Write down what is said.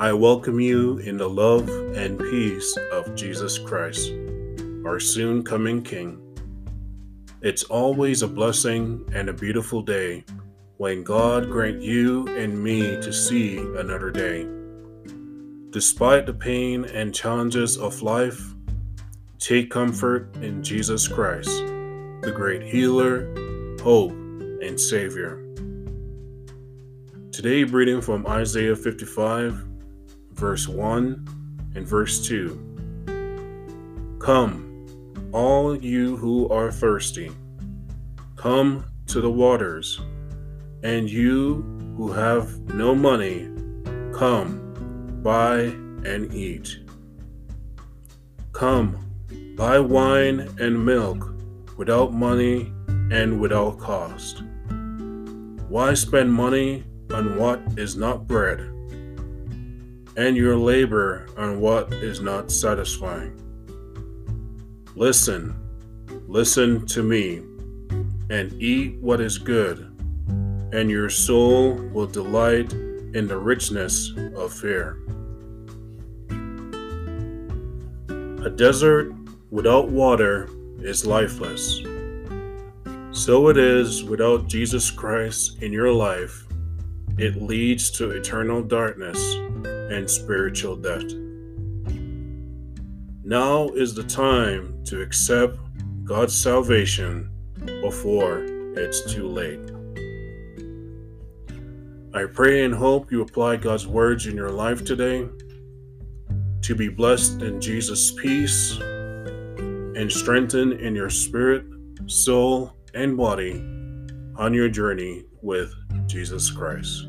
I welcome you in the love and peace of Jesus Christ, our soon coming King. It's always a blessing and a beautiful day when God grant you and me to see another day. Despite the pain and challenges of life, take comfort in Jesus Christ, the great healer, hope, and Savior. Today, reading from Isaiah 55, verse 1 and verse 2. Come, all you who are thirsty, come to the waters, and you who have no money, come buy and eat. Come, buy wine and milk without money and without cost. Why spend money on what is not bread, and your labor on what is not satisfying? Listen, listen to me, and eat what is good, and your soul will delight in the richness of fare. A desert without water is lifeless. So it is without Jesus Christ in your life, it leads to eternal darkness and spiritual death. Now is the time to accept God's salvation before it's too late. I pray and hope you apply God's words in your life today to be blessed in Jesus' peace and strengthened in your spirit, soul, and body on your journey with Jesus Christ.